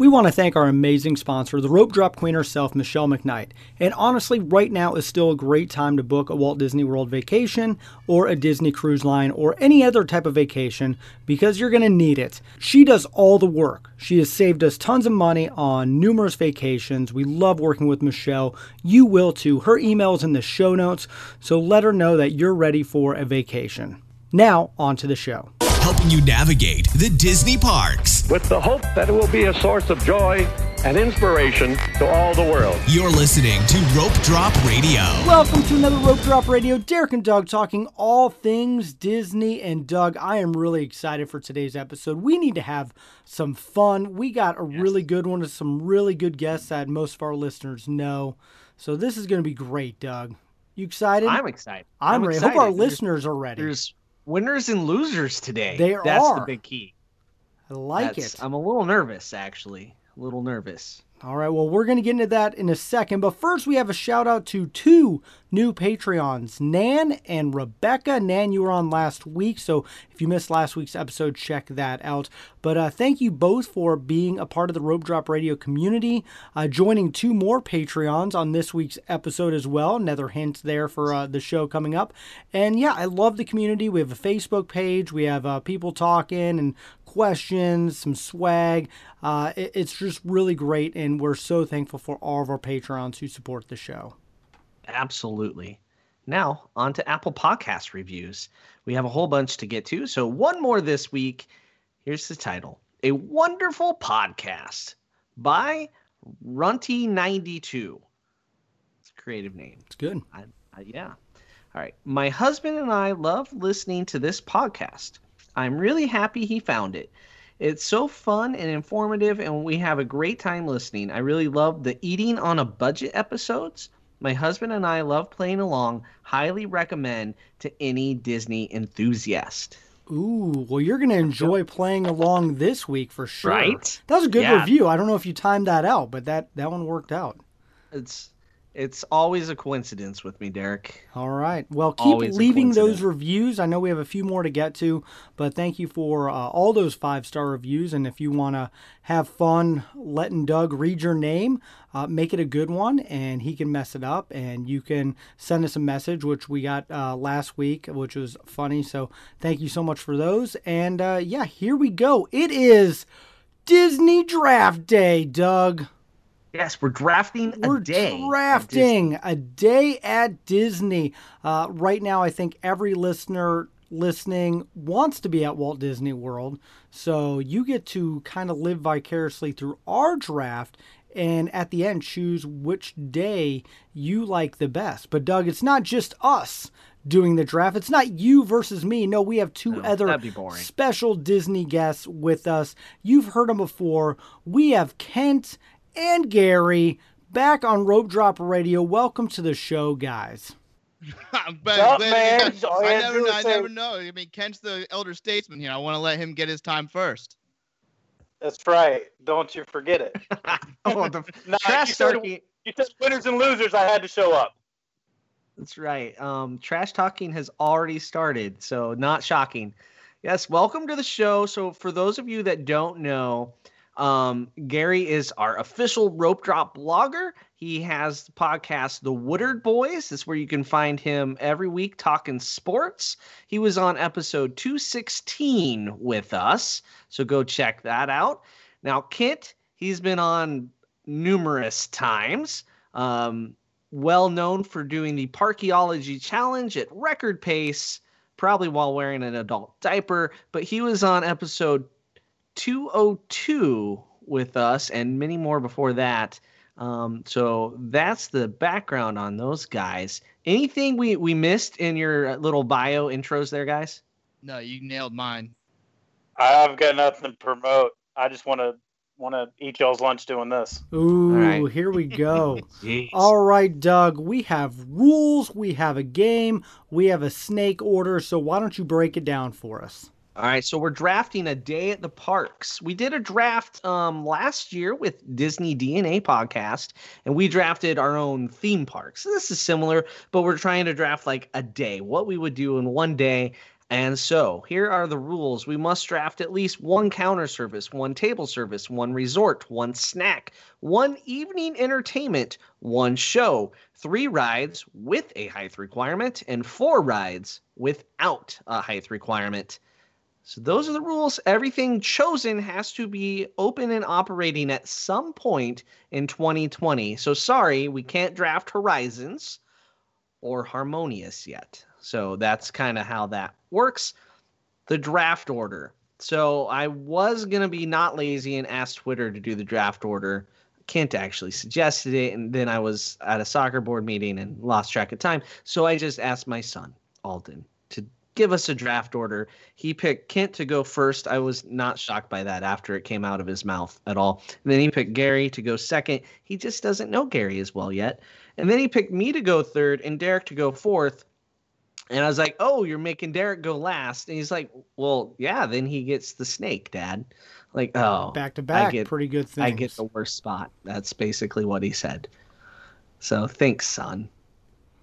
We want to thank our amazing sponsor, the rope drop queen herself, Michelle McKnight. And honestly, right now is still a great time to book a Walt Disney World vacation or a Disney cruise line or any other type of vacation because you're going to need it. She does all the work. She has saved us tons of money on numerous vacations. We love working with Michelle. You will too. Her email is in the show notes, so let her know that you're ready for a vacation. Now, on to the show helping you navigate the Disney parks. With the hope that it will be a source of joy and inspiration to all the world. You're listening to Rope Drop Radio. Welcome to another Rope Drop Radio. Derek and Doug talking all things Disney. And Doug, I am really excited for today's episode. We need to have some fun. We got a yes. really good one with some really good guests that most of our listeners know. So this is going to be great, Doug. You excited? I'm excited. I'm, I'm ready. Excited. Hope our there's, listeners are ready. There's winners and losers today. They That's are. the big key. I like That's, it. I'm a little nervous, actually. A little nervous. All right, well, we're going to get into that in a second. But first, we have a shout out to two new Patreons, Nan and Rebecca. Nan, you were on last week, so if you missed last week's episode, check that out. But uh, thank you both for being a part of the Rope Drop Radio community, uh, joining two more Patreons on this week's episode as well. Another hint there for uh, the show coming up. And yeah, I love the community. We have a Facebook page, we have uh, people talking and questions, some swag. Uh, it, it's just really great, and we're so thankful for all of our patrons who support the show. Absolutely. Now, on to Apple Podcast reviews. We have a whole bunch to get to. So, one more this week. Here's the title A Wonderful Podcast by Runty92. It's a creative name. It's good. I, I, yeah. All right. My husband and I love listening to this podcast. I'm really happy he found it. It's so fun and informative, and we have a great time listening. I really love the eating on a budget episodes. My husband and I love playing along. Highly recommend to any Disney enthusiast. Ooh, well, you're going to enjoy playing along this week for sure. Right? That was a good Yeah. review. I don't know if you timed that out, but that, that one worked out. It's it's always a coincidence with me, Derek. All right. Well, keep Always leaving those reviews. I know we have a few more to get to, but thank you for uh, all those five star reviews. And if you want to have fun letting Doug read your name, uh, make it a good one, and he can mess it up. And you can send us a message, which we got uh, last week, which was funny. So thank you so much for those. And uh, yeah, here we go. It is Disney Draft Day, Doug. Yes, we're drafting We're a day. drafting a day at Disney. Uh, right now, I think every listener listening wants to be at Walt Disney World. So you get to kind of live vicariously through our draft and at the end choose which day you like the best. But Doug, it's not just us doing the draft. It's not you versus me. No, we have two No, other that'd be boring. special Disney guests with us. You've heard them before. We have Kent and Gary back on Rope Drop Radio. Welcome to the show, guys. I'm glad, Sup, glad man? you got- I never, know, I never know. I mean, Kent's the elder statesman here. I want to let him get his time first. That's right. Don't you forget it. oh, the Nah, trash you said- talking. You said winners and losers. I had to show up. That's right. Um, trash talking has already started, so not shocking. Yes, welcome to the show. So, for those of you that don't know, um, Gary is our official rope drop blogger. He has the podcast, The Woodard Boys. That's where you can find him every week talking sports. He was on episode 216 with us, so go check that out. Now, Kent, he's been on numerous times. Um, well known for doing the Parkeology Challenge at record pace, probably while wearing an adult diaper. But he was on episode 202 with us and many more before that. Um, so that's the background on those guys. Anything we, we missed in your little bio intros there, guys? No, you nailed mine. I've got nothing to promote. I just want to want to eat y'all's lunch doing this. Ooh, right. here we go. All right, Doug, we have rules, we have a game, we have a snake order. So why don't you break it down for us? All right, so we're drafting a day at the parks. We did a draft um, last year with Disney DNA podcast, and we drafted our own theme parks. This is similar, but we're trying to draft like a day, what we would do in one day And so here are the rules. We must draft at least one counter service, one table service, one resort, one snack, one evening entertainment, one show, three rides with a height requirement, and four rides without a height requirement. So those are the rules. Everything chosen has to be open and operating at some point in 2020. So sorry, we can't draft Horizons or Harmonious yet. So that's kind of how that works. The draft order. So I was going to be not lazy and ask Twitter to do the draft order. Kent actually suggested it, and then I was at a soccer board meeting and lost track of time. So I just asked my son, Alden, to give us a draft order. He picked Kent to go first. I was not shocked by that after it came out of his mouth at all. And then he picked Gary to go second. He just doesn't know Gary as well yet. And then he picked me to go third and Derek to go fourth. And I was like, "Oh, you're making Derek go last." And he's like, "Well, yeah, then he gets the snake, Dad." Like, oh, Back to I back, get- pretty good things. I get the worst spot. That's basically what he said. So thanks, son.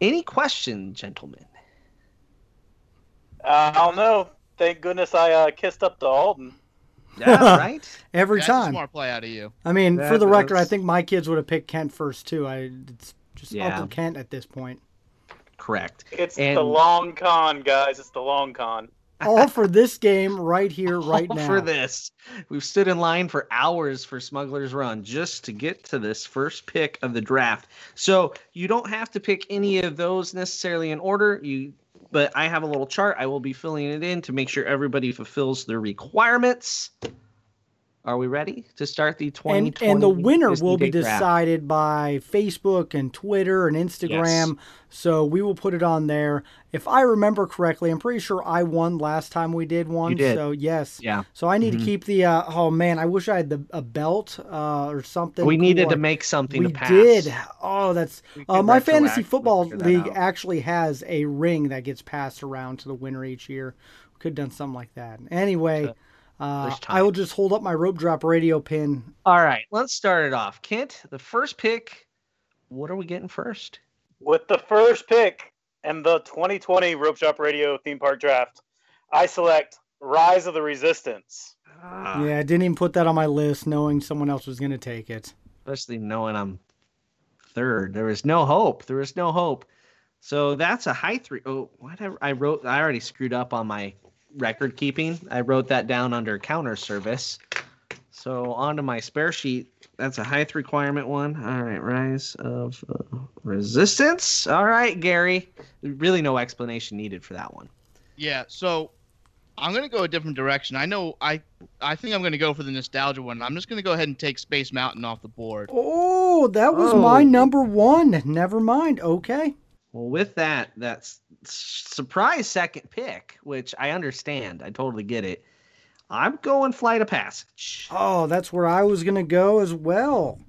Any question, gentlemen? Uh, I don't know. Thank goodness I uh, kissed up to Alden. Yeah, right. every That's a time. smart play out of you. I mean, for That the record, I is- think my kids would have picked Kent first too. I it's just Yeah. Uncle Kent at this point. Correct. It's And- the long con, guys. It's the long con. All for this game right here, right All now. for this. We've stood in line for hours for Smuggler's Run just to get to this first pick of the draft. So you don't have to pick any of those necessarily in order. You but I have a little chart. I will be filling it in to make sure everybody fulfills their requirements. Are we ready to start the 2020 and, and the winner Disney will be Day draft? decided by Facebook and Twitter and Instagram. Yes. So we will put it on there. If I remember correctly, I'm pretty sure I won last time we did one. You did. So yes. Yeah. So I need Mhm. to keep the. Uh, oh man, I wish I had the a belt uh, or something. We needed to make something We to pass. did. Oh, that's uh, my fantasy football league out. actually has a ring that gets passed around to the winner each year. We could have done something like that. Anyway, uh, I will just hold up my rope drop radio pin. All right, let's start it off. Kent, the first pick. What are we getting first? With the first pick and the 2020 Rope Drop Radio theme park draft, I select Rise of the Resistance. Ah, Yeah, I didn't even put that on my list, knowing someone else was going to take it. Especially knowing I'm third. There is no hope. There is no hope. So that's a high three. Oh, whatever. I wrote. I already screwed up on my record keeping. I wrote that down under counter service. So onto my spare sheet. That's a height requirement one. All right, rise of uh, resistance. All right, Gary. Really, no explanation needed for that one. Yeah, so I'm gonna go a different direction. I know I I think I'm gonna go for the nostalgia one. I'm just gonna go ahead and take Space Mountain off the board. Oh, that was Oh. my number one. Never mind. Okay. Well, with that, that's surprise second pick, which I understand. I totally get it. I'm going Flight of Passage. Oh, that's where I was going to go as well.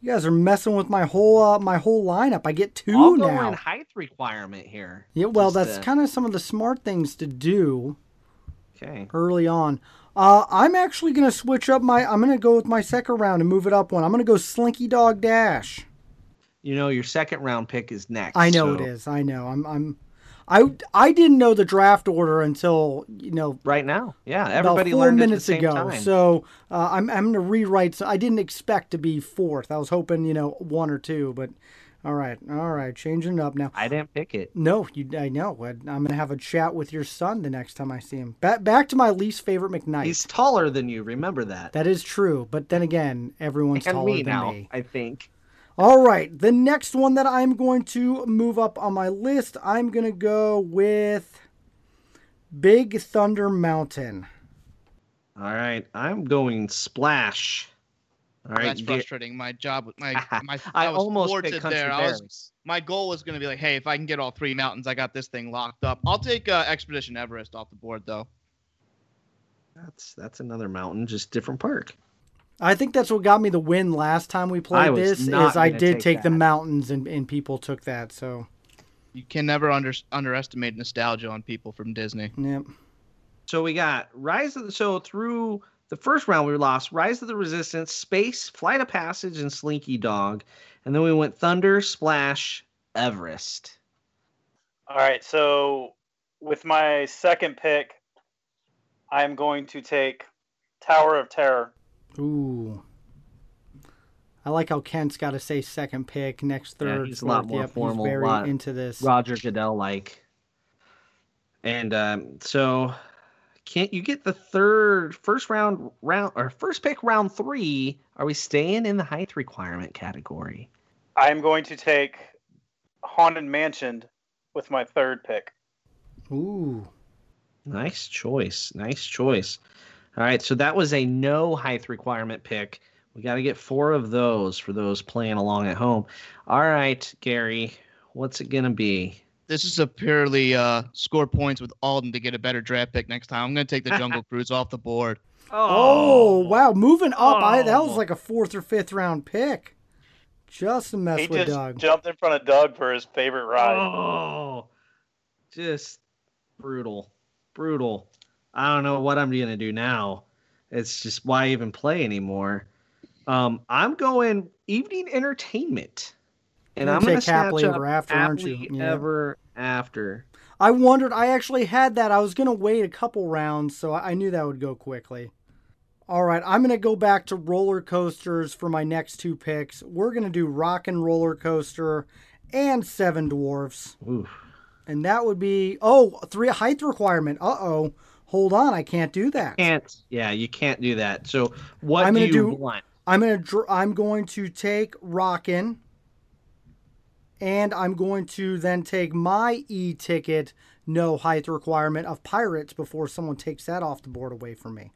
You guys are messing with my whole uh, my whole lineup. I get 2 I'll go now. in height requirement here. Yeah, well, that's uh, kind of some of the smart things to do okay. early on. Uh, I'm actually going to switch up my. I'm to go with my second round and move it up one. I'm going to go Slinky Dog Dash. You know, your second round pick is next. I know so it is. I know. I'm. I'm. I I didn't know the draft order until you know Right now, yeah. about Everybody four learned minutes it at the ago. same time. So uh, I'm I'm to rewrite. So I didn't expect to be fourth. I was hoping you know one or two, but all right, all right, changing it up now. I didn't pick it. No, you. I know. I- I'm gonna have a chat with your son the next time I see him. Back back to my least favorite McKnight. He's taller than you. Remember that. That is true, but then again, everyone's and taller me than now, me. I think. All right, the next one that I'm going to move up on my list, I'm gonna go with Big Thunder Mountain. All right, I'm going Splash. All right, That's frustrating. My job, my my, I, was almost thwarted picked there. I was, my goal was gonna be like, hey, if I can get all three mountains, I got this thing locked up. I'll take uh, Expedition Everest off the board though. That's that's another mountain, just different park. I think that's what got me the win last time we played this. Is I did take take the mountains and, and people took that. So You can never under, underestimate nostalgia on people from Disney. yep. So we got Rise of the so through the first round we lost Rise of the Resistance, Space, Flight of Passage, and Slinky Dog, and then we went Thunder, Splash, Everest. All right, so with my second pick, I am going to take Tower of Terror. Ooh. I like how Kent's got to say second pick, next third. Yeah, third. he's a lot more Yep, formal, He's very lot- into this. Roger Goodell like. And um, so, can't you get the third, first round, round or first pick round three? Are we staying in the height requirement category? I am going to take Haunted Mansion with my third pick. Ooh. Nice choice. Nice choice. All right, so that was a no height requirement pick. We got to get four of those for those playing along at home. All right, Gary, what's it gonna be? This is a purely uh, score points with Alden to get a better draft pick next time. I'm going to take the Jungle Cruise off the board. Oh, wow. Moving up. I, that was Oh. like a fourth or fifth round pick. Just to mess He with just Doug. jumped in front of Doug for his favorite ride. Oh, just brutal, brutal. I don't know what I'm gonna do now. It's just why even play anymore. Um, I'm going evening entertainment, and I'm gonna gonna take happily ever after, aren't you? Yeah. ever after. I wondered. I actually had that. I was going to wait a couple rounds, so I knew that would go quickly. All right, I'm going to go back to roller coasters for my next two picks. We're going to do Rock and Roller Coaster and Seven Dwarfs. Oof. And that would be, oh, three height requirement. Uh oh. Hold on, I can't do that. Can't. Yeah, you can't do that. So what I'm gonna you do- want? I'm gonna dr- I'm going to take Rockin', and I'm going to then take my e ticket no height requirement of Pirates before someone takes that off the board away from me.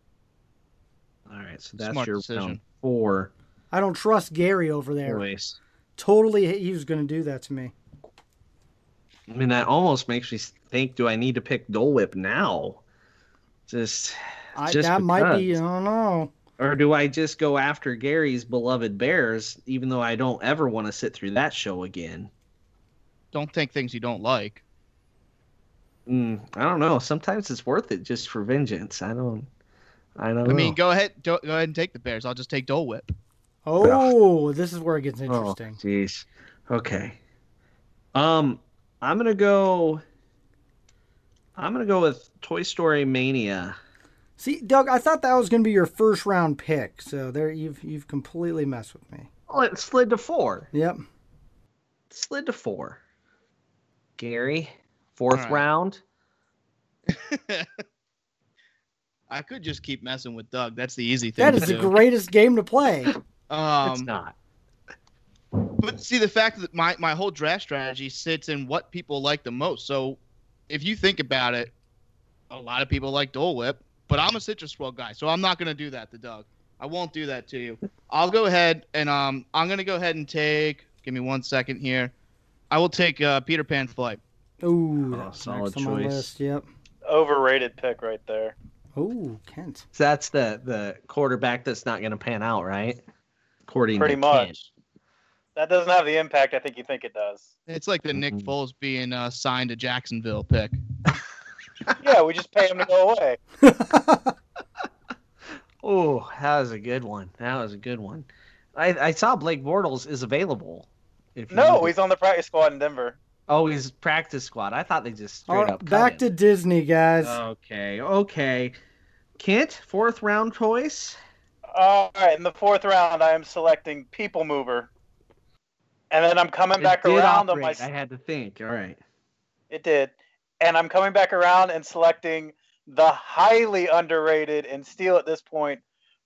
All right, so that's Smart your decision. round four I don't trust Gary over there. choice. Totally, he was going to do that to me. I mean, that almost makes me think: Do I need to pick Dole Whip now? Just, I, just that might be. I don't know. Or do I just go after Gary's beloved Bears, even though I don't ever want to sit through that show again? Don't take things you don't like. Mm, I don't know. Sometimes it's worth it just for vengeance. I don't. I don't. I mean, know. go ahead, do, go ahead and take the Bears. I'll just take Dole Whip. Oh, this is where it gets Oh, interesting. jeez. Okay. Um, I'm gonna go. I'm gonna go with Toy Story Mania. See, Doug, I thought that was going to be your first round pick, so there you've you've completely messed with me. Oh, it slid to four. Yep. It slid to four. Gary, fourth All right. round. I could just keep messing with Doug. That's the easy thing. That to the do. greatest game to play. it's Um, not. But see, the fact that my, my whole draft strategy sits in what people like the most. So if you think about it, a lot of people like Dole Whip, but I'm a citrus swirl guy, so I'm not gonna do that to Doug. I won't do that to you. I'll go ahead and um I'm gonna go ahead and take. Give me one second here. I will take uh, Peter Pan Flight. Ooh, Oh, that's solid next on my choice. list. Yep. Overrated pick right there. Oh, Kent. So that's the the quarterback that's not going to pan out, right? According Pretty to much. Kent. That doesn't have the impact I think you think it does. It's like the Nick Mhm. Foles being uh, signed to Jacksonville pick. Yeah, we just pay him to go away. Oh, that was a good one. That was a good one. I, I saw Blake Bortles is available. If No, need- he's on the practice squad in Denver. oh he's practice squad. I thought they just straight All right, up cut back him. to Disney, guys. Okay, okay. Kent, fourth round choice. All right, in the fourth round, I am selecting People Mover, and then I'm coming It back did around on my. I had to think. All right. It did, and I'm coming back around and selecting the highly underrated and still at this point,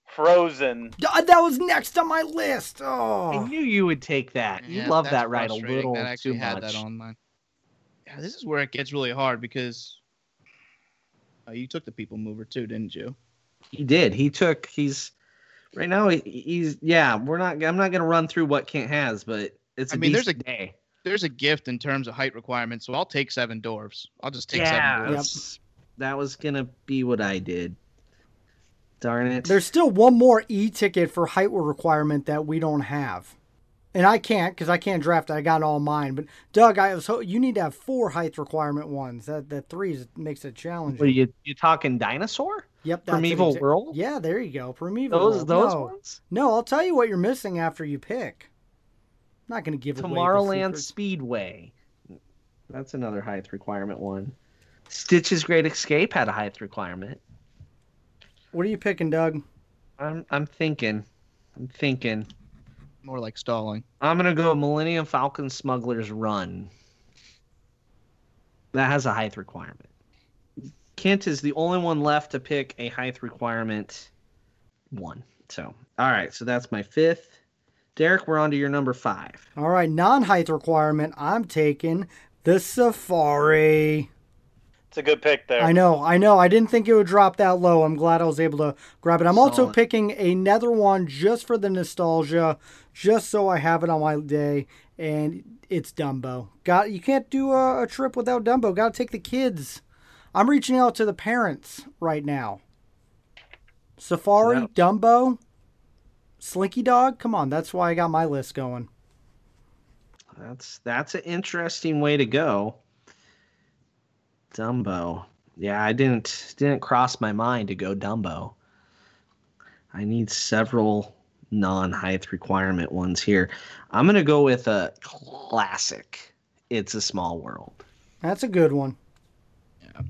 Frozen. D- That was next on my list. Oh, I knew you would take that. You love that ride a frustrating. little That actually too had much. that on mine. Yeah, this is where it gets really hard because uh, you took the people mover too, didn't you? He did. He took. He's right now. he- He's yeah. We're not. I'm not gonna run through what Kent has, but it's. a I mean, there's a- day. There's a gift in terms of height requirements, so I'll take seven dwarves. I'll just take Yeah, seven dwarves. that's- that was gonna be what I did. Darn it. there's still one more e-ticket for height requirement that we don't have, and I can't because I can't draft. I got all mine. But Doug, I was ho- you need to have four height requirement ones. That that three is, makes it challenging. What are you you talking dinosaur? Yep, that's an Primeval exa- Whirl? Yeah, there you go. Primeval Those Whirl. those no. ones? No, I'll tell you what you're missing after you pick. I'm not going to give away the Tomorrowland. Speedway. That's another height requirement one. Stitch's Great Escape had a height requirement. What are you picking, Doug? I'm I'm thinking. I'm thinking. More like stalling. I'm gonna go Millennium Falcon Smuggler's Run. That has a height requirement. Kent is the only one left to pick a height requirement one. So all right, so that's my fifth. Derek, we're on to your number five. All right, non height requirement. I'm taking the Safari. It's a good pick there. I know, I know. I didn't think it would drop that low. I'm glad I was able to grab it. I'm also picking another one just for the nostalgia, just so I have it on my day. And it's Dumbo. Got you can't do a, a trip without Dumbo. Got to take the kids. I'm reaching out to the parents right now. Safari, So Dumbo, Slinky Dog. Come on, that's why I got my list going. That's that's an interesting way to go. Dumbo. Yeah, I didn't didn't cross my mind to go Dumbo. I need several non-height requirement ones here. I'm gonna go with a classic. It's a small world. That's a good one. Yeah,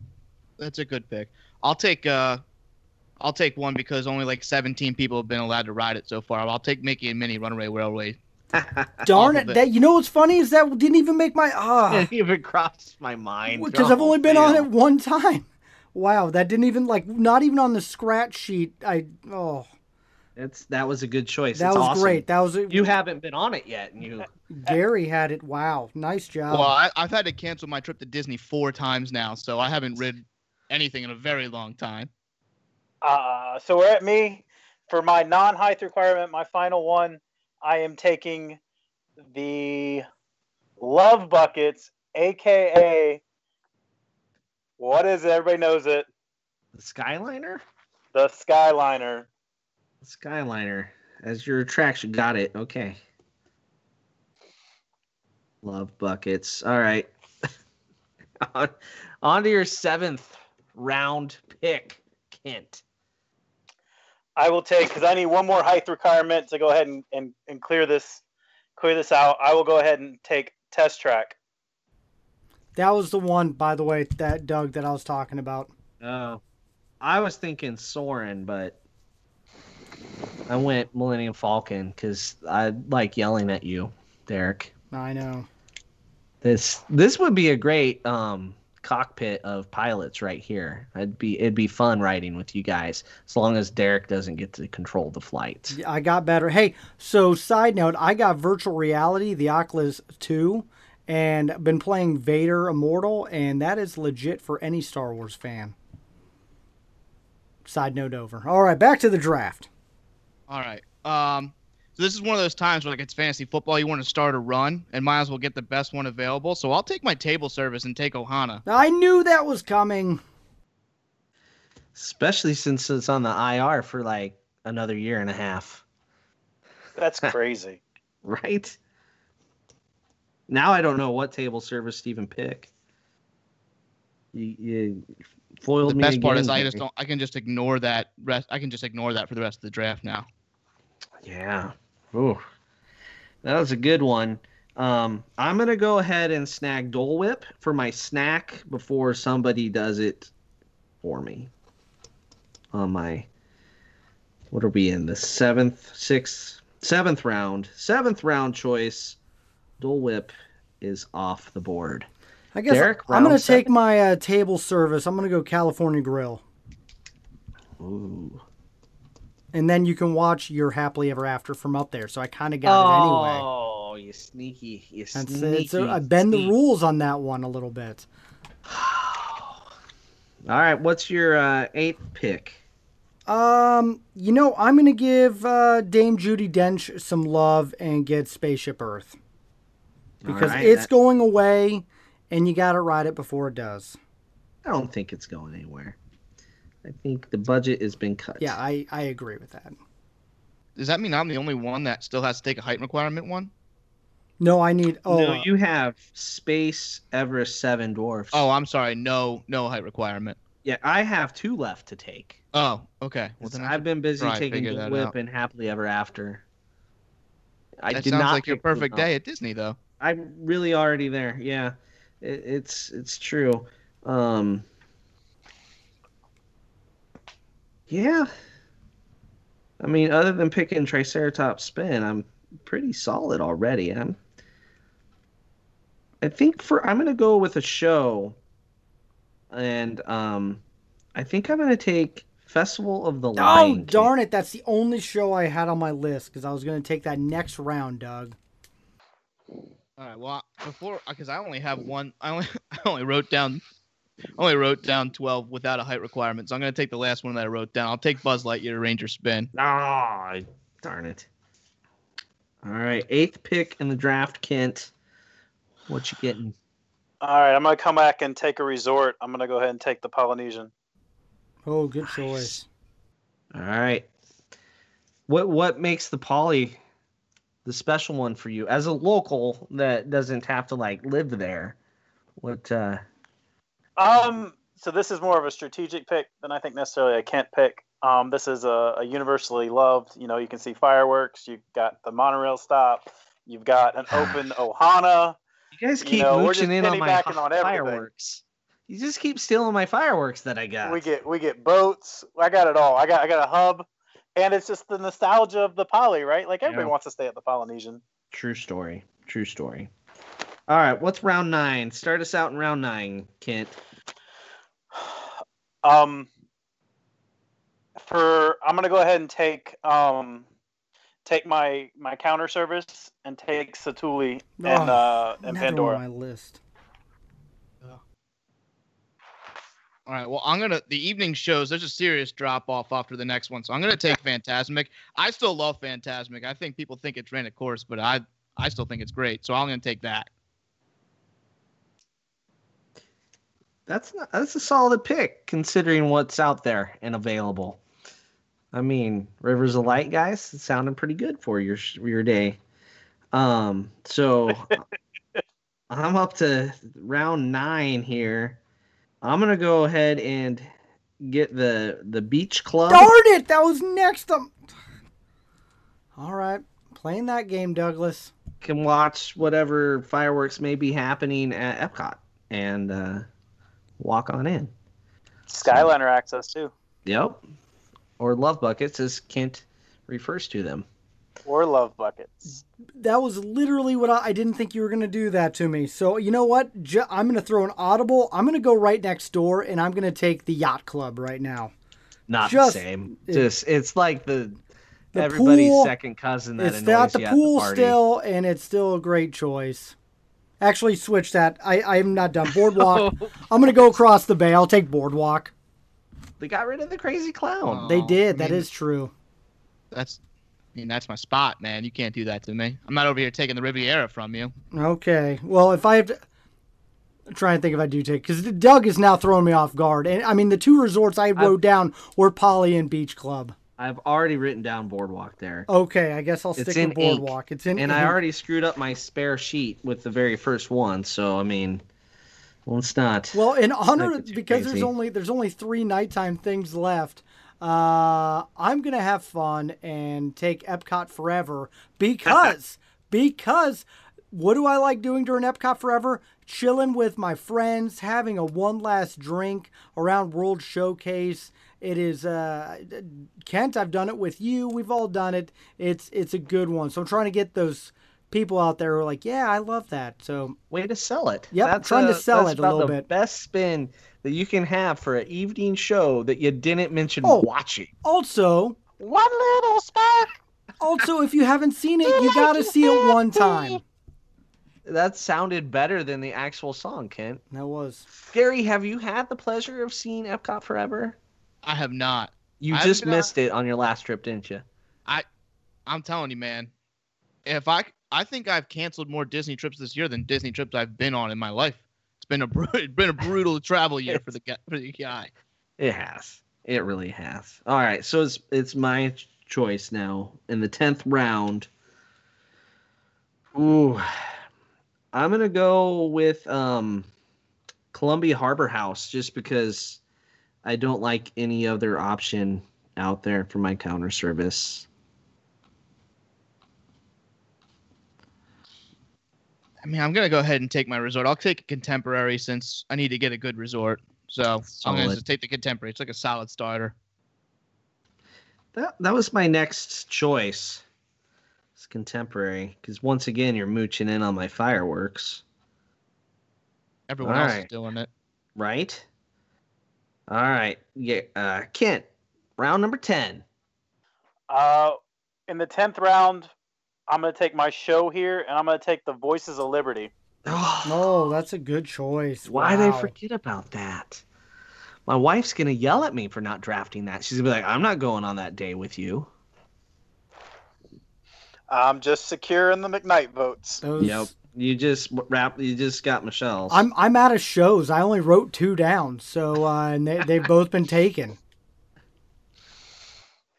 that's a good pick. I'll take uh I'll take one because only like 17 people have been allowed to ride it so far. I'll take Mickey and Minnie Runaway Railway. Darn Off it! it. That you know what's funny is that didn't even make my ah. Didn't even cross my mind. because I've Oh, only been on it one time. Wow, that didn't even like not even on the scratch sheet. I oh, It's that was a good choice. that It's was awesome. great. That was a, You haven't been on it yet, and you Gary had it. Wow, nice job. Well, I, I've had to cancel my trip to Disney four times now, so I haven't rid anything in a very long time. Uh, so we're at me for my non-height requirement. My final one, I am taking the Love Buckets, aka what is it? Everybody knows it. the Skyliner. The Skyliner. Skyliner as your attraction. Got it. Okay. Love buckets. All right. on, on to your seventh round pick, Kent. I will take because I need one more height requirement to go ahead and, and, and clear this clear this out. I will go ahead and take test track. that was the one, by the way, that Doug that I was talking about. Oh, I was thinking Soarin', but I went Millennium Falcon because I like yelling at you, Derek. I know. This this would be a great um, cockpit of pilots right here. It'd be it'd be fun riding with you guys as long as Derek doesn't get to control the flight. Yeah, I got better. Hey, so side note, I got virtual reality, the Oculus 2, and been playing Vader Immortal, and that is legit for any Star Wars fan. Side note over. All right, back to the draft. All right. Um, so this is one of those times where like it's fantasy football. You want to start a run and might as well get the best one available. So I'll take my table service and take Ohana. I knew that was coming. Especially since it's on the IR for like another year and a half, That's crazy. right? Now I don't know what table service to even pick. You, you foiled The me best part is I just don't. I can just ignore that rest. I can just ignore that for the rest of the draft now. Yeah. Ooh. That was a good one. Um, I'm gonna go ahead and snag Dole Whip for my snack before somebody does it for me. On my what are we in the seventh, sixth, seventh round? Seventh round choice. Dole Whip is off the board. I guess Derek, I'm going round to take my uh, table service. I'm going to go California Grill. Ooh. And then you can watch your Happily Ever After from up there. So I kind of got it anyway. Oh, you sneaky, you That's sneaky. it's a, I bend the rules on that one a little bit. All right, what's your uh, eighth pick? Um, you know, I'm gonna give uh, Dame Judi Dench some love and get Spaceship Earth because right, it's that- going away, and you gotta ride it before it does. I don't think it's going anywhere. I think the budget has been cut. Yeah, I I agree with that. Does that mean I'm the only one that still has to take a height requirement one? No, I need. Oh, no, you have Space Everest Seven Dwarfs. Oh, I'm sorry. No, no height requirement. yeah, I have two left to take. Oh, okay. Well, then I I've been busy taking the Whip out. and Happily Ever After. I that did sounds not like your perfect day at Disney, though. I'm really already there. Yeah, it, it's it's true. Um, yeah. I mean, other than picking Triceratops spin, I'm pretty solid already. I'm. I think for I'm gonna go with a show, and um, I think I'm gonna take Festival of the Oh, Lion. King. darn it. That's the only show I had on my list because I was going to take that next round, Doug. All right. Well, before because I only have one. I only I only wrote down. I only wrote down twelve without a height requirement. So I'm gonna take the last one that I wrote down. I'll take Buzz Lightyear Ranger Spin. Ah, darn it. All right, eighth pick in the draft, Kent. What you getting? All right, I'm gonna come back and take a resort. I'm gonna go ahead and take the Polynesian. Oh, good choice. All right. What what makes the poly the special one for you as a local that doesn't have to like live there? What uh Um, so this is more of a strategic pick than I think necessarily a Kent pick. Um, this is a, a universally loved. You know, you can see fireworks. You've got the monorail stop. You've got an open Ohana. you guys You keep know, we're mooching in on my on fireworks. You just keep stealing my fireworks that I got. We get we get boats. I got it all. I got I got a hub, and it's just the nostalgia of the poly, right? Like everybody Yeah. wants to stay at the Polynesian. True story. True story. All right, what's round nine? Start us out in round nine, Kent. Um, for I'm gonna go ahead and take um, take my my counter service and take Satu'li and Oh, uh and Another Pandora. on my list. All right. Well, I'm gonna the evening shows. There's a serious drop off after the next one, so I'm gonna take Phantasmic. I still love Phantasmic. I think people think it's ran a course, but I I still think it's great. So I'm gonna take that. That's not, that's a solid pick considering what's out there and available. I mean, Rivers of Light, guys, it's sounding pretty good for your your day. Um, so I'm up to round nine here. I'm gonna go ahead and get the the Beach Club. Darn it! That was next. Um... All right. Playing that game, Douglas. Can watch whatever fireworks may be happening at Epcot and uh, walk on in. Skyliner access too, Yep. Or love buckets, as Kent refers to them. or love buckets. That was literally what I, I didn't think you were going to do that to me. So, you know what? Ju- I'm going to throw an audible. I'm going to go right next door and I'm going to take the yacht club right now. Not Just- the same. it- Just it's like the, The everybody's pool- second cousin that it's annoys got the you pool at the party. still, and it's still a great choice. Actually, switch that. I, I'm not done. Boardwalk. Oh. I'm going to go across the bay. I'll take Boardwalk. They got rid of the crazy clown. They Oh, did. I That mean- is true. That's I mean that's my spot, man. You can't do that to me. I'm not over here taking the Riviera from you. Okay. Well, if I have to I'm trying to think if I do take because Doug is now throwing me off guard, and I mean the two resorts I wrote down were Poly and Beach Club. I've already written down boardwalk there. Okay, I guess I'll stick in with ink, Boardwalk. It's in and I already screwed up my spare sheet with the very first one, so I mean, well, it's not. Well, in honor Make it too because there's only there's only three nighttime things left. Uh, I'm gonna have fun and take Epcot Forever because because what do I like doing during Epcot Forever? Chilling with my friends, having a one last drink around World Showcase. It is uh, Kent. I've done it with you. We've all done it. It's it's a good one. So I'm trying to get those people out there who are like, yeah, I love that. So Way to sell it. Yep, I'm trying to sell that's it a little the bit. Best spin that you can have for an evening show that you didn't mention Oh. watching. also One little spark. Also, if you haven't seen it, you gotta see it one time. That sounded better than the actual song, Kent. That was. Gary, have you had the pleasure of seeing Epcot Forever? I have not. You I've just not- missed it on your last trip, didn't you? I, I'm telling you, man. If I I think I've canceled more Disney trips this year than Disney trips I've been on in my life. It's been a bru- it's been a brutal travel year for the guy, for the guy. It has. It really has. All right, so it's it's my choice now in the tenth round. Ooh, I'm gonna go with um, Columbia Harbor House just because I don't like any other option out there for my counter service. I mean, I'm gonna go ahead and take my resort. I'll take a contemporary since I need to get a good resort. So I'm gonna just take the contemporary. It's like a solid starter. That that was my next choice. It's contemporary because once again you're mooching in on my fireworks, Everyone else is doing it. right? All right, yeah, uh, Kent, round number ten. Uh, in the tenth round, I'm gonna take my show here, and I'm gonna take the Voices of Liberty. Oh, Oh, that's a good choice. why did I forget about that? My wife's gonna yell at me for not drafting that. She's gonna be like, "I'm not going on that day with you." I'm just securing the McKnight votes. Those, Yep, you just wrap. You just got Michelle's. I'm I'm out of shows. I only wrote two down, so uh, and they they've both been taken.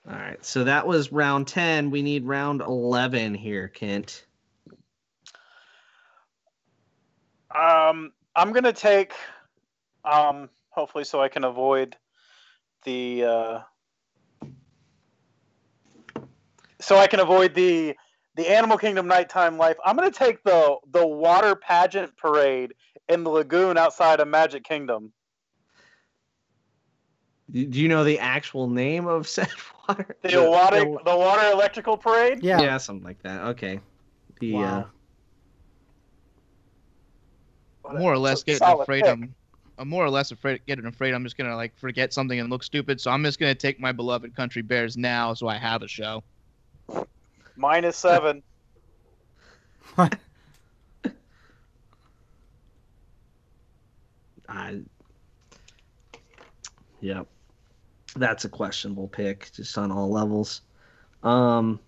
All right, so that was round 10. We need round 11 here, Kent. Um, I'm gonna take, um, hopefully, so I can avoid the, uh, so I can avoid the the Animal Kingdom nighttime life. I'm gonna take the the water pageant parade in the lagoon outside of Magic Kingdom. Do do you know the actual name of said water? The, water the water electrical parade. Yeah. Yeah, something like that. Okay. The uh, more or less It's a getting afraid pick. I'm I'm more or less afraid getting afraid I'm just gonna like forget something and look stupid. So I'm just gonna take my beloved country bears now so I have a show. Minus seven. I, yep. That's a questionable pick, just on all levels. Um,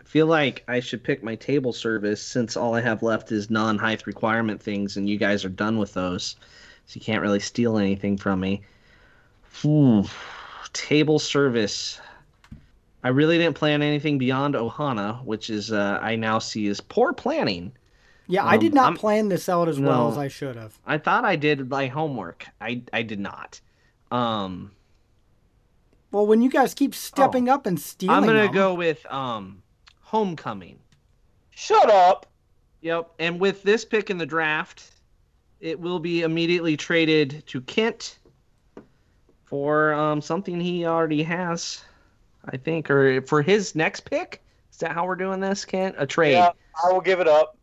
I feel like I should pick my table service since all I have left is non-height requirement things, and you guys are done with those, so you can't really steal anything from me. Hmm. Table service. I really didn't plan anything beyond Ohana, which is uh, I now see as poor planning. Yeah, I did Um, not I'm- plan this out as well as I should have. I thought I did my homework. I I did not. Um, Well, when you guys keep stepping up and stealing, Oh. I'm gonna them- go with um, Homecoming. Shut up. Yep, and with this pick in the draft, it will be immediately traded to Kent for um something he already has, I think, or for his next pick. Is that how we're doing this, Kent? A trade. Yeah, I will give it up.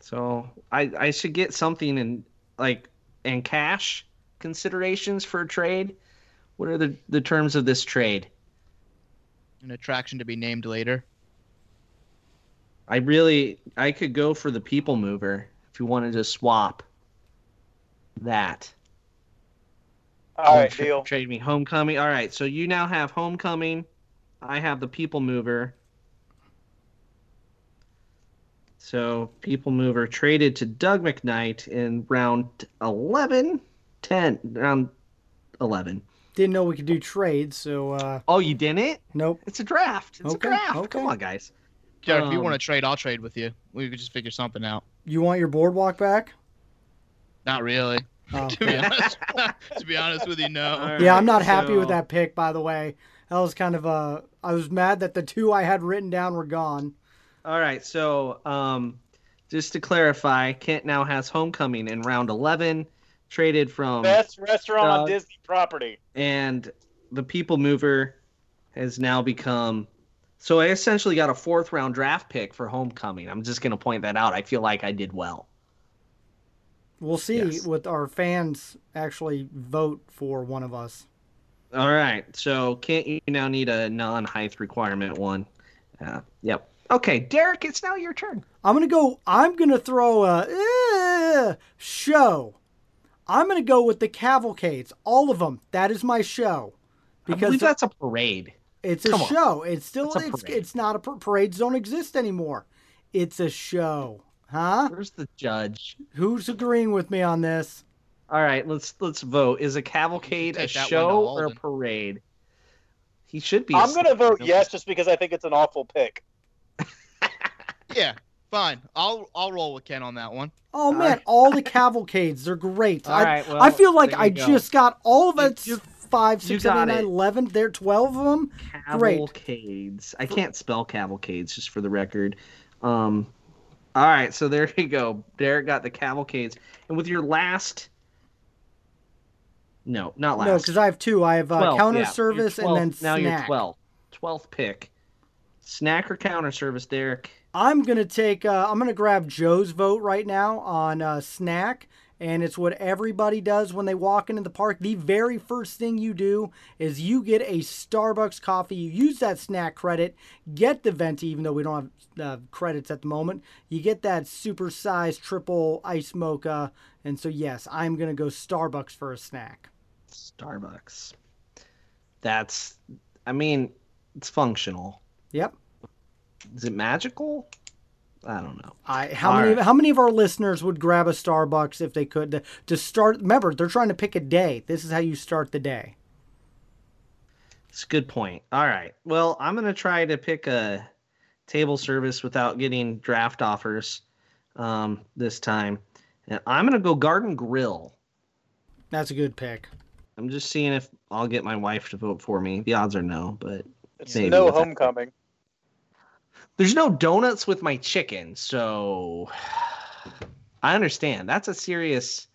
So I I should get something in like in cash considerations for a trade. What are the the terms of this trade? An attraction to be named later. I really I could go for the people mover if you wanted to swap that. All right, Tra- deal. Trade me homecoming. All right, so you now have homecoming. I have the people mover. So people mover traded to Doug McKnight in round 11, 10, round 11. didn't know we could do trades, so uh, Oh, you didn't? nope. It's a draft. It's Okay, a draft. okay. Come on, guys. Jared, if you Um, want to trade, I'll trade with you. We could just figure something out. You want your boardwalk back? Not really. Oh, to, be honest, to be honest with you, no. All yeah, I'm not happy with that pick. By the way, that was kind of uh, I was mad that the two I had written down were gone. All right, so um, just to clarify, Kent now has homecoming in round 11, traded from Best restaurant on Disney property. and the people mover has now become so i essentially got a fourth round draft pick for homecoming i'm just going to point that out i feel like i did well We'll see Yes. what our fans actually vote for one of us. all right so can't you now need a non-height requirement one uh, yep okay derek it's now your turn I'm gonna go. I'm gonna throw a eh, show. I'm gonna go with the cavalcades, all of them. That is my show I because believe that's a parade it's a on. show. It's still It's a it's parade. it's not a par- parades don't exist anymore. It's a show, huh? where's the judge Who's agreeing with me on this? all right let's let's vote is a cavalcade a Take that one to show or a parade he should be I'm gonna vote yes just because I think it's an awful pick. Yeah, fine. I'll I'll roll with Kent on that one. Oh man, right. all the cavalcades, they're great. All I, right, well, I feel like I go. just got all of You- it. you- five, you six, got seven, eight, nine, it. eleven. There, twelve of them. Great. cavalcades. I can't spell cavalcades, just for the record. Um, All right, so there you go. Derek got the cavalcades, and with your last, no, not last. No, because I have two. I have uh, 12, counter yeah. service and then 12 now snack. you're 12. 12th pick. Snack or counter service, Derek? I'm gonna take. Uh, I'm gonna grab Joe's vote right now on uh, snack, and it's what everybody does when they walk into the park. The very first thing you do is you get a Starbucks coffee. You use that snack credit, get the venti, even though we don't have uh, credits at the moment. You get that super sized triple ice mocha, and so yes, I'm gonna go Starbucks for a snack. Starbucks. That's, I mean, it's functional. Yep. Is it magical? I don't know. I how All many right. how many of our listeners would grab a Starbucks if they could to, to start? Remember, they're trying to pick a day. This is how you start the day. It's a good point. All right. Well, I'm going to try to pick a table service without getting draft offers um, this time. And I'm going to go Garden Grill. That's a good pick. I'm just seeing if I'll get my wife to vote for me. The odds are no, but It's Maybe no homecoming. that. Homecoming. there's no donuts with my chicken, so I understand. That's a serious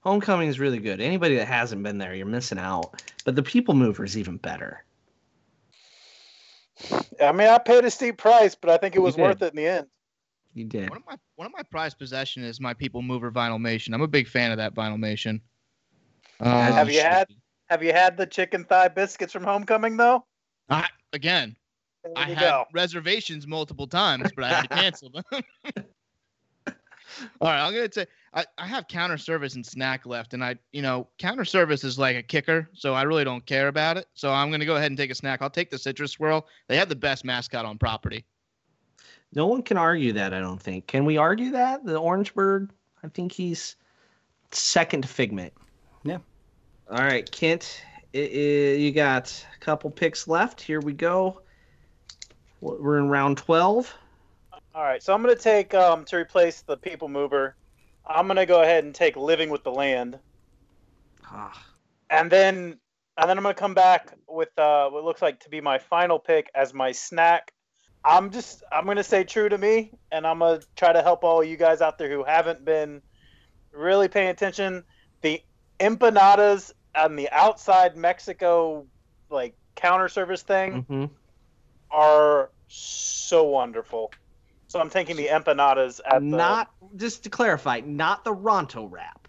homecoming is really good. Anybody that hasn't been there, you're missing out. But the people mover is even better. I mean, I paid a steep price, but I think it was worth it in the end. You did. One of my one of my prized possession is my People Mover vinyl Vinylmation. I'm a big fan of that Vinylmation. As Um, Have you had- Have you had the chicken thigh biscuits from homecoming though? I, again, There I you had go. reservations multiple times, but I had to cancel them. All right, I'm gonna say I, I have counter service and snack left, and I you know counter service is like a kicker, so I really don't care about it. So I'm gonna go ahead and take a snack. I'll take the citrus swirl. They have the best mascot on property. No one can argue that, I don't think. Can we argue that? The orange bird? I think he's second to Figment. Yeah. All right, Kent, i- i- you got a couple picks left. Here we go. We're in round 12. All right, so I'm gonna take um to replace the people mover. I'm gonna go ahead and take living with the land, Ah, and then and then I'm gonna come back with uh what looks like to be my final pick as my snack. I'm just I'm gonna stay true to me, and I'm gonna try to help all you guys out there who haven't been really paying attention. The empanadas on the outside Mexico like counter service thing hmm are so wonderful. So I'm taking the empanadas at the. Not, just to clarify, not the Ronto wrap.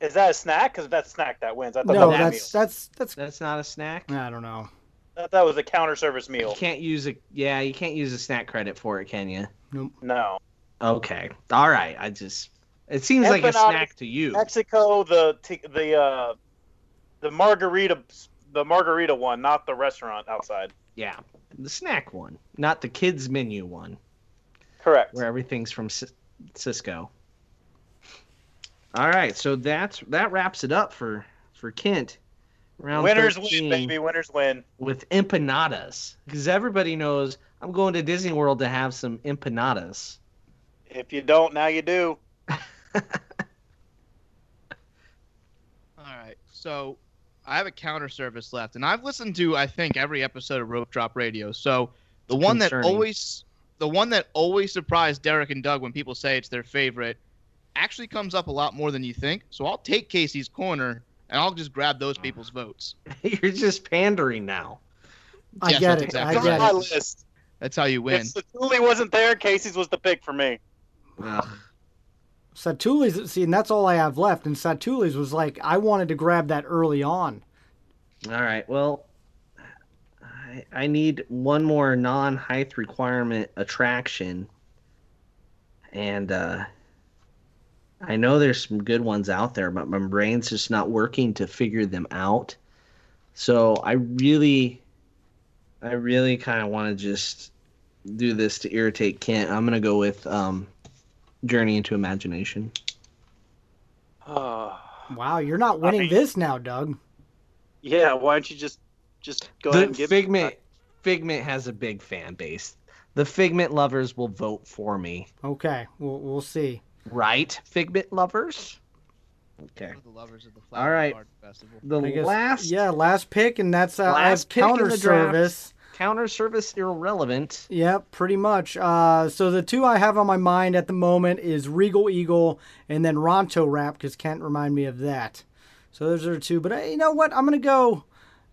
Is that a snack? Because that's snack that wins. I thought No, that was that's meal. that's that's. That's not a snack. I don't know. I thought that was a counter service meal. You meal. can't use a, yeah, you can't use a snack credit for it, can you? Nope. No. Okay. All right. I just, it seems like a snack to you. Mexico, the the uh, the margarita the margarita one, not the restaurant outside. Yeah, the snack one, not the kids menu one, Correct. where everything's from Cis- Sysco. All right, so that's that wraps it up for for Kent. Round Winners win, baby. Winners win. With empanadas, because everybody knows I'm going to Disney World to have some empanadas. If you don't, now you do. All right, so I have a counter service left, and I've listened to I think every episode of Rope Drop Radio. So the one that always, the one that always surprised Derek and Doug when people say it's their favorite, actually comes up a lot more than you think. So I'll take Casey's corner, and I'll just grab those ah. people's votes. You're just pandering now. I Yes, get it. exactly I It's get on my it. list. That's how you win. If Satu'li wasn't there, Casey's was the pick for me. Ugh. Satu'li's see, and that's all I have left. And Satu'li's was like I wanted to grab that early on. All right. Well, I, I need one more non-height requirement attraction, and uh, I know there's some good ones out there, but my brain's just not working to figure them out. So I really, I really kind of want to just do this to irritate Kent. I'm gonna go with um, Journey into Imagination. Wow, you're not winning mean- this now, Doug. yeah, why don't you just just go ahead and give Figment Figment has a big fan base. The Figment lovers will vote for me, Okay, we'll we'll see. right? Figment lovers. Okay. the lovers of the All right. Art Festival. The guess, last yeah, last pick, and that's uh, I have Last pick in counter the draft. service. Counter service irrelevant. Yep, pretty much. Uh, so the two I have on my mind at the moment is Regal Eagle and then Ronto Wrap because Kent remind me of that. So those are two. But uh, you know what? I'm gonna go.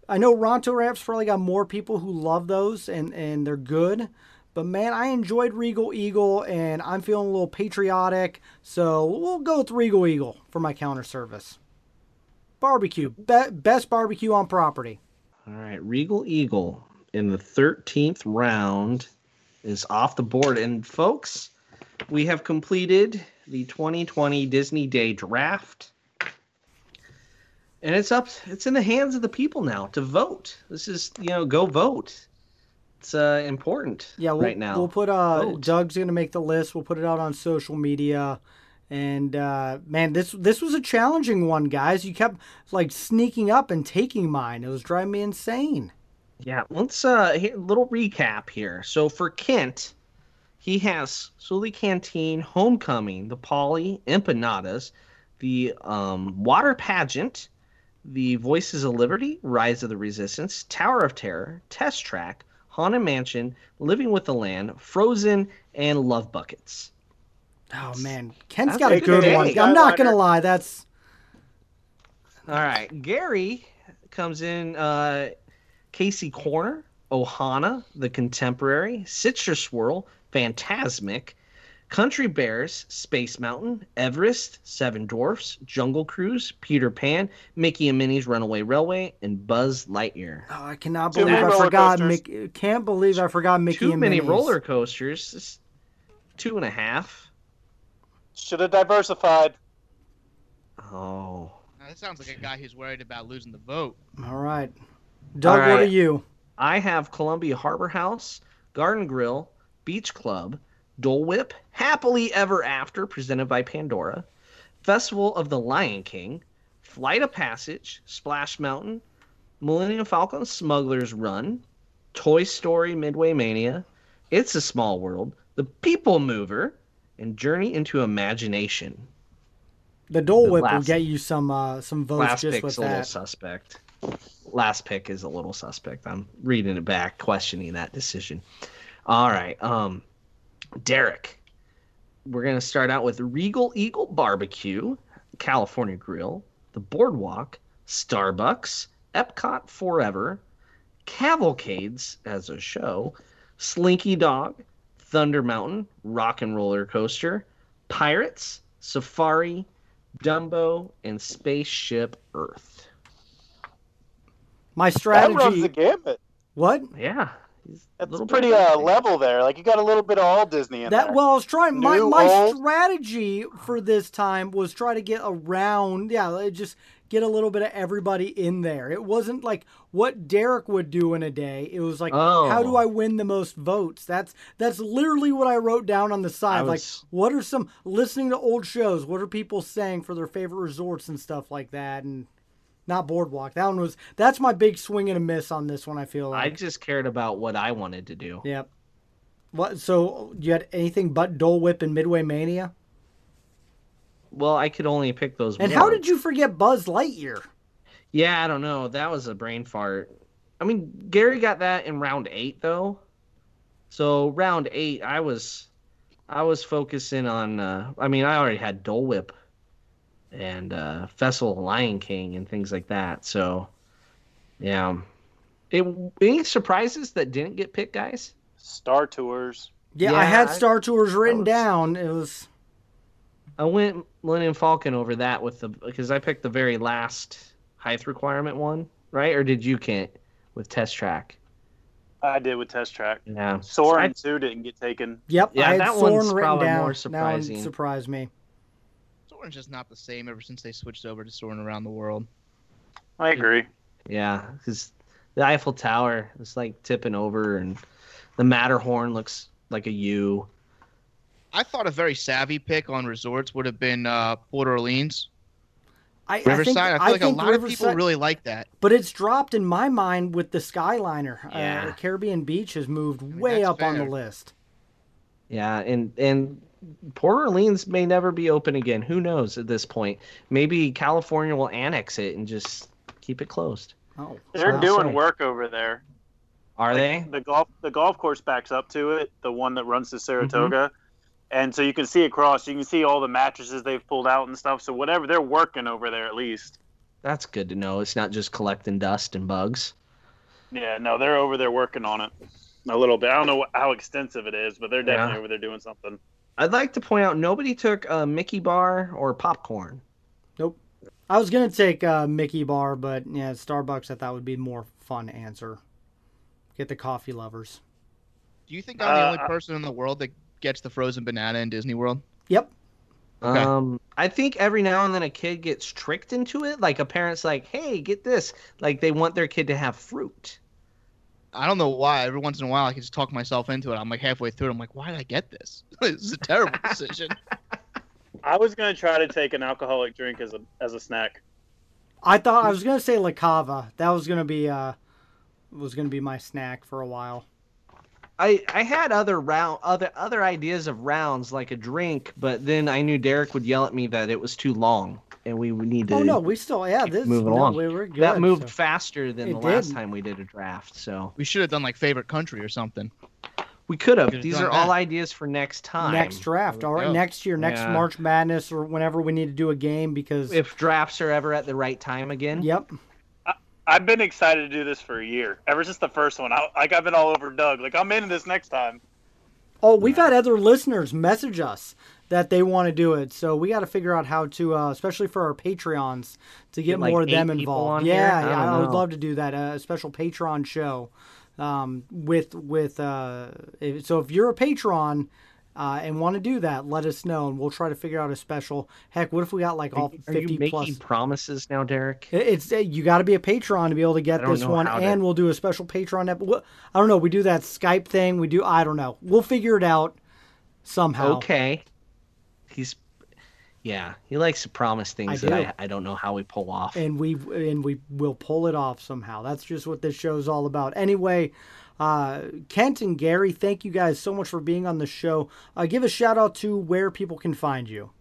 I know Ronto Wraps probably got more people who love those and and they're good. But man, I enjoyed Regal Eagle and I'm feeling a little patriotic. So we'll go with Regal Eagle for my counter service. Barbecue, Be- best barbecue on property. All right, Regal Eagle in the 13th round is off the board. And folks, we have completed the 2020 Disney Day draft. And it's up it's in the hands of the people now to vote. This is, you know, go vote. It's uh, important Yeah, we'll, right now. We'll put uh Vote. Doug's gonna make the list. We'll put it out on social media. And uh, man, this this was a challenging one, guys. You kept like sneaking up and taking mine. It was driving me insane. Yeah, let's uh here, little recap here. So for Kent, he has Satu'li Canteen, Homecoming, the Poly, Empanadas, the um, Water Pageant, the Voices of Liberty, Rise of the Resistance, Tower of Terror, Test Track, Haunted Mansion, Living with the Land, Frozen, and Love Buckets. Oh man, Kent's That's got a a good good one. I'm not gonna lie, that's All right, Gary comes in. Uh, Casey Corner, Ohana, The Contemporary, Citrus Swirl, Fantasmic, Country Bears, Space Mountain, Everest, Seven Dwarfs, Jungle Cruise, Peter Pan, Mickey and Minnie's Runaway Railway, and Buzz Lightyear. oh, I cannot believe I forgot. coasters. Mickey, can't believe I forgot Mickey Too and many Minnie's. roller coasters. It's two and a half. Should have diversified. Oh. Now, that sounds like a guy who's worried about losing the vote. All right, Doug, what are you? I have Columbia Harbor House, Garden Grill, Beach Club, Dole Whip, Happily Ever After, presented by Pandora, Festival of the Lion King, Flight of Passage, Splash Mountain, Millennium Falcon, Smuggler's Run, Toy Story Midway Mania, It's a Small World, The People Mover, and Journey into Imagination. The Dole The Whip will get you some uh, some votes Last just pick's with a little suspect. Last pick is a little suspect. I'm reading it back, questioning that decision. All right. Um, Derek, we're gonna start out with Regal Eagle Barbecue, California Grill, the Boardwalk, Starbucks, Epcot Forever, Cavalcades as a show, Slinky Dog, Thunder Mountain, Rock and Roller Coaster, Pirates, Safari, Dumbo, and Spaceship Earth. My strategy that runs the gamut. What? Yeah. he's a That's little pretty uh, level there. Like you got a little bit of all Disney in That there. well, I was trying. My New, my old? strategy for this time was try to get around. Yeah, like, just get a little bit of everybody in there. It wasn't like what Derek would do in a day. It was like, how do Oh. I win the most votes? That's that's literally what I wrote down on the side. I Like, what are some listening to old shows? What are people saying for their favorite resorts and stuff like that? And not boardwalk. That one was that's my big swing and a miss on this one. I feel like I just cared about what I wanted to do. Yep. What? So you had anything but Dole Whip and Midway Mania? Well, I could only pick those. And how did you forget Buzz Lightyear? Yeah, I don't know. That was a brain fart. I mean, Gary got that in round eight though. So round eight, I was, I was focusing on. Uh, I mean, I already had Dole Whip, and uh, Festival of Lion King and things like that. So, yeah. It, any surprises that didn't get picked, guys? Star Tours. Yeah, I had I- Star Tours written was- down. It was I went Millennium Falcon over that with the because I picked the very last height requirement one, right? Or did you Kent with Test Track? I did with Test Track. Yeah. Soarin' I- too didn't get taken. yep. Yeah, I had that Soarin' one's written probably down. more That one surprising. surprised me. Soarin's just not the same ever since they switched over to Soarin' around the world. I agree. Yeah, because the Eiffel Tower is like tipping over, and the Matterhorn looks like a U. I thought a very savvy pick on resorts would have been uh, Port Orleans, I, Riverside. I, I think, feel like a think lot of people really like that. But it's dropped in my mind with the Skyliner. Yeah. Uh, Caribbean Beach has moved mean, way that's up on the list. Yeah, and and Port Orleans may never be open again. Who knows at this point? Maybe California will annex it and just keep it closed. Oh, They're doing Sorry. work over there. Are Like, they? The golf the golf course backs up to it, the one that runs to Saratoga. Mm-hmm. And so you can see across, you can see all the mattresses they've pulled out and stuff. So whatever they're working over there at least. That's good to know. It's not just collecting dust and bugs. Yeah, no, they're over there working on it a little bit. I don't know what, how extensive it is, but they're definitely Yeah. over there doing something. I'd like to point out nobody took a Mickey bar or popcorn. Nope. I was gonna take uh, Mickey Bar, but yeah, Starbucks. I thought would be more fun answer. Get the coffee lovers. Do you think I'm the Uh, only person in the world that gets the frozen banana in Disney World? Yep. Okay. Um, I think every now and then a kid gets tricked into it. Like a parent's like, "Hey, get this!" Like they want their kid to have fruit. I don't know why. Every once in a while, I can just talk myself into it. I'm like halfway through. It, I'm like, why did I get this? this is a terrible decision. I was gonna try to take an alcoholic drink as a as a snack. I thought I was gonna say La Cava. That was gonna be uh was gonna be my snack for a while. I I had other round other other ideas of rounds like a drink, but then I knew Derek would yell at me that it was too long and we would need oh, to. Oh no, we still yeah this moving no, along. We were good. that moved so- faster than It the last did. time we did a draft. So we should have done like favorite country or something. we could have. These done are all ideas for next time. next draft. There All go. next year, next Yeah. March Madness or whenever we need to do a game because If drafts are ever at the right time again. yep. I've been excited to do this for a year. Ever since the first one, I, like I've been all over Doug. Like I'm into this next time. Oh, we've had other listeners message us that they want to do it. So we got to figure out how to, uh, especially for our Patreons, to get, Get, like, more of them involved. Yeah, here? I yeah, don't I would love to do that. A special Patreon show um, with with. Uh, if- so if you're a patron. Uh, and want to do that? Let us know, and we'll try to figure out a special. Heck, what if we got like all Are fifty you making plus? promises now, Derek? It's you got to be a patron to be able to get this one, how to- and we'll do a special patron episode. I don't know. We do that Skype thing. We do. I don't know. We'll figure it out somehow. Okay. He's yeah, he likes to promise things I that. I, I don't know how we pull off. and we and we will pull it off somehow. That's just what this show's all about. Anyway, uh, Kent and Gary, thank you guys so much for being on the show. Uh, give a shout out to where people can find you.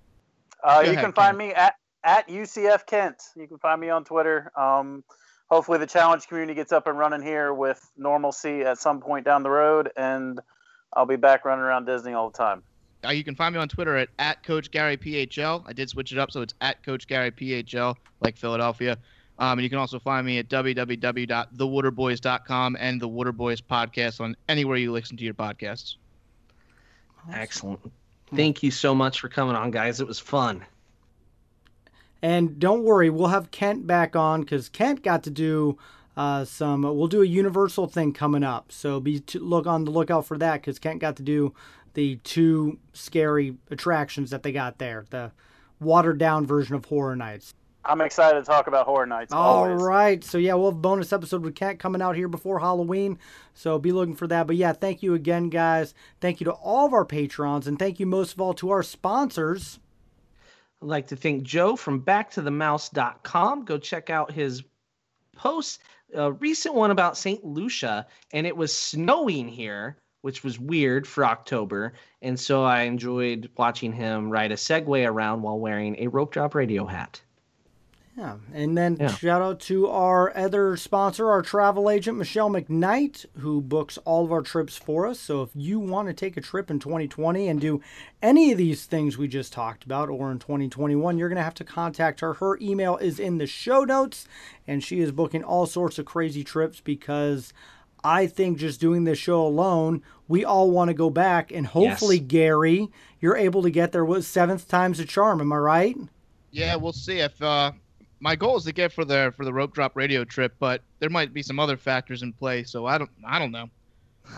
Uh, you ahead, can find Ken. me at at UCF Kent. You can find me on Twitter. Um, hopefully, the challenge community gets up and running here with normalcy at some point down the road, and I'll be back running around Disney all the time. Uh, you can find me on Twitter at, at Coach Gary PHL. I did switch it up, so it's at Coach Gary PHL, like Philadelphia. Um, and you can also find me at www.thewaterboys.com and the Waterboys podcast on anywhere you listen to your podcasts. Excellent. Thank you so much for coming on, guys. It was fun. And don't worry, we'll have Kent back on because Kent got to do uh, some. We'll do a Universal thing coming up, so be to look on the lookout for that because Kent got to do the two scary attractions that they got there, the watered down version of Horror Nights. I'm excited to talk about Horror Nights. All always. right. So yeah, we'll have a bonus episode with Cat coming out here before Halloween. So be looking for that. But yeah, thank you again, guys. Thank you to all of our patrons, and thank you most of all to our sponsors. I'd like to thank Joe from backtothemouse.com. Go check out his post, a recent one about St. Lucia, and it was snowing here, which was weird for October. And so I enjoyed watching him ride a Segway around while wearing a rope drop radio hat. Yeah, and then Yeah. shout out to our other sponsor, our travel agent Michelle McKnight, who books all of our trips for us. So if you want to take a trip in 2020 and do any of these things we just talked about, or in 2021, you're going to have to contact her. Her email is in the show notes, and she is booking all sorts of crazy trips because. I think just doing this show alone, we all want to go back, and hopefully, Yes. Gary, you're able to get there. What seventh time's a charm? Am I right? Yeah, we'll see if uh, my goal is to get for the for the rope drop radio trip, but there might be some other factors in play. So I don't I don't know.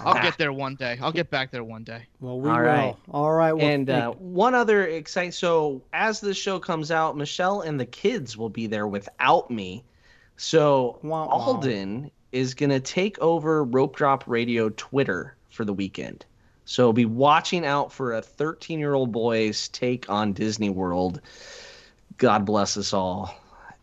I'll Ah. get there one day. I'll get back there one day. Well, we All will. right. All right. Well, and uh, one other exciting so as the show comes out michelle and the kids will be there without me so Wah, wah. alden is going to take over rope drop radio twitter for the weekend so be watching out for a 13 year old boy's take on disney world god bless us all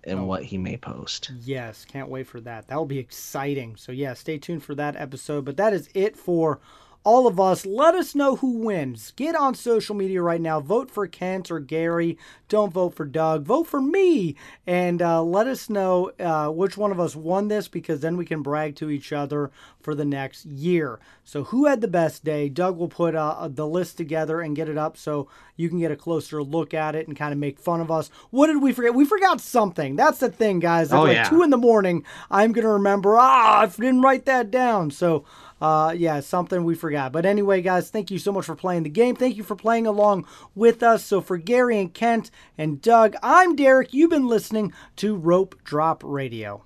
and Oh. what he may post Yes, can't wait for that. That will be exciting. So, yeah, stay tuned for that episode. But that is it for all of us. Let us know who wins. Get on social media right now. Vote for Kent or Gary. Don't vote for Doug. Vote for me. And uh, let us know uh, which one of us won this because then we can brag to each other for the next year. So, who had the best day? Doug will put uh, the list together and get it up so you can get a closer look at it and kind of make fun of us. What did we forget? We forgot something. That's the thing, guys. At Oh, like yeah. two in the morning, I'm going to remember, ah, I didn't write that down. So, uh, yeah, something we forgot. But anyway, guys, thank you so much for playing the game. Thank you for playing along with us. So, for Gary and Kent and Doug, I'm Derek. You've been listening to Rope Drop Radio.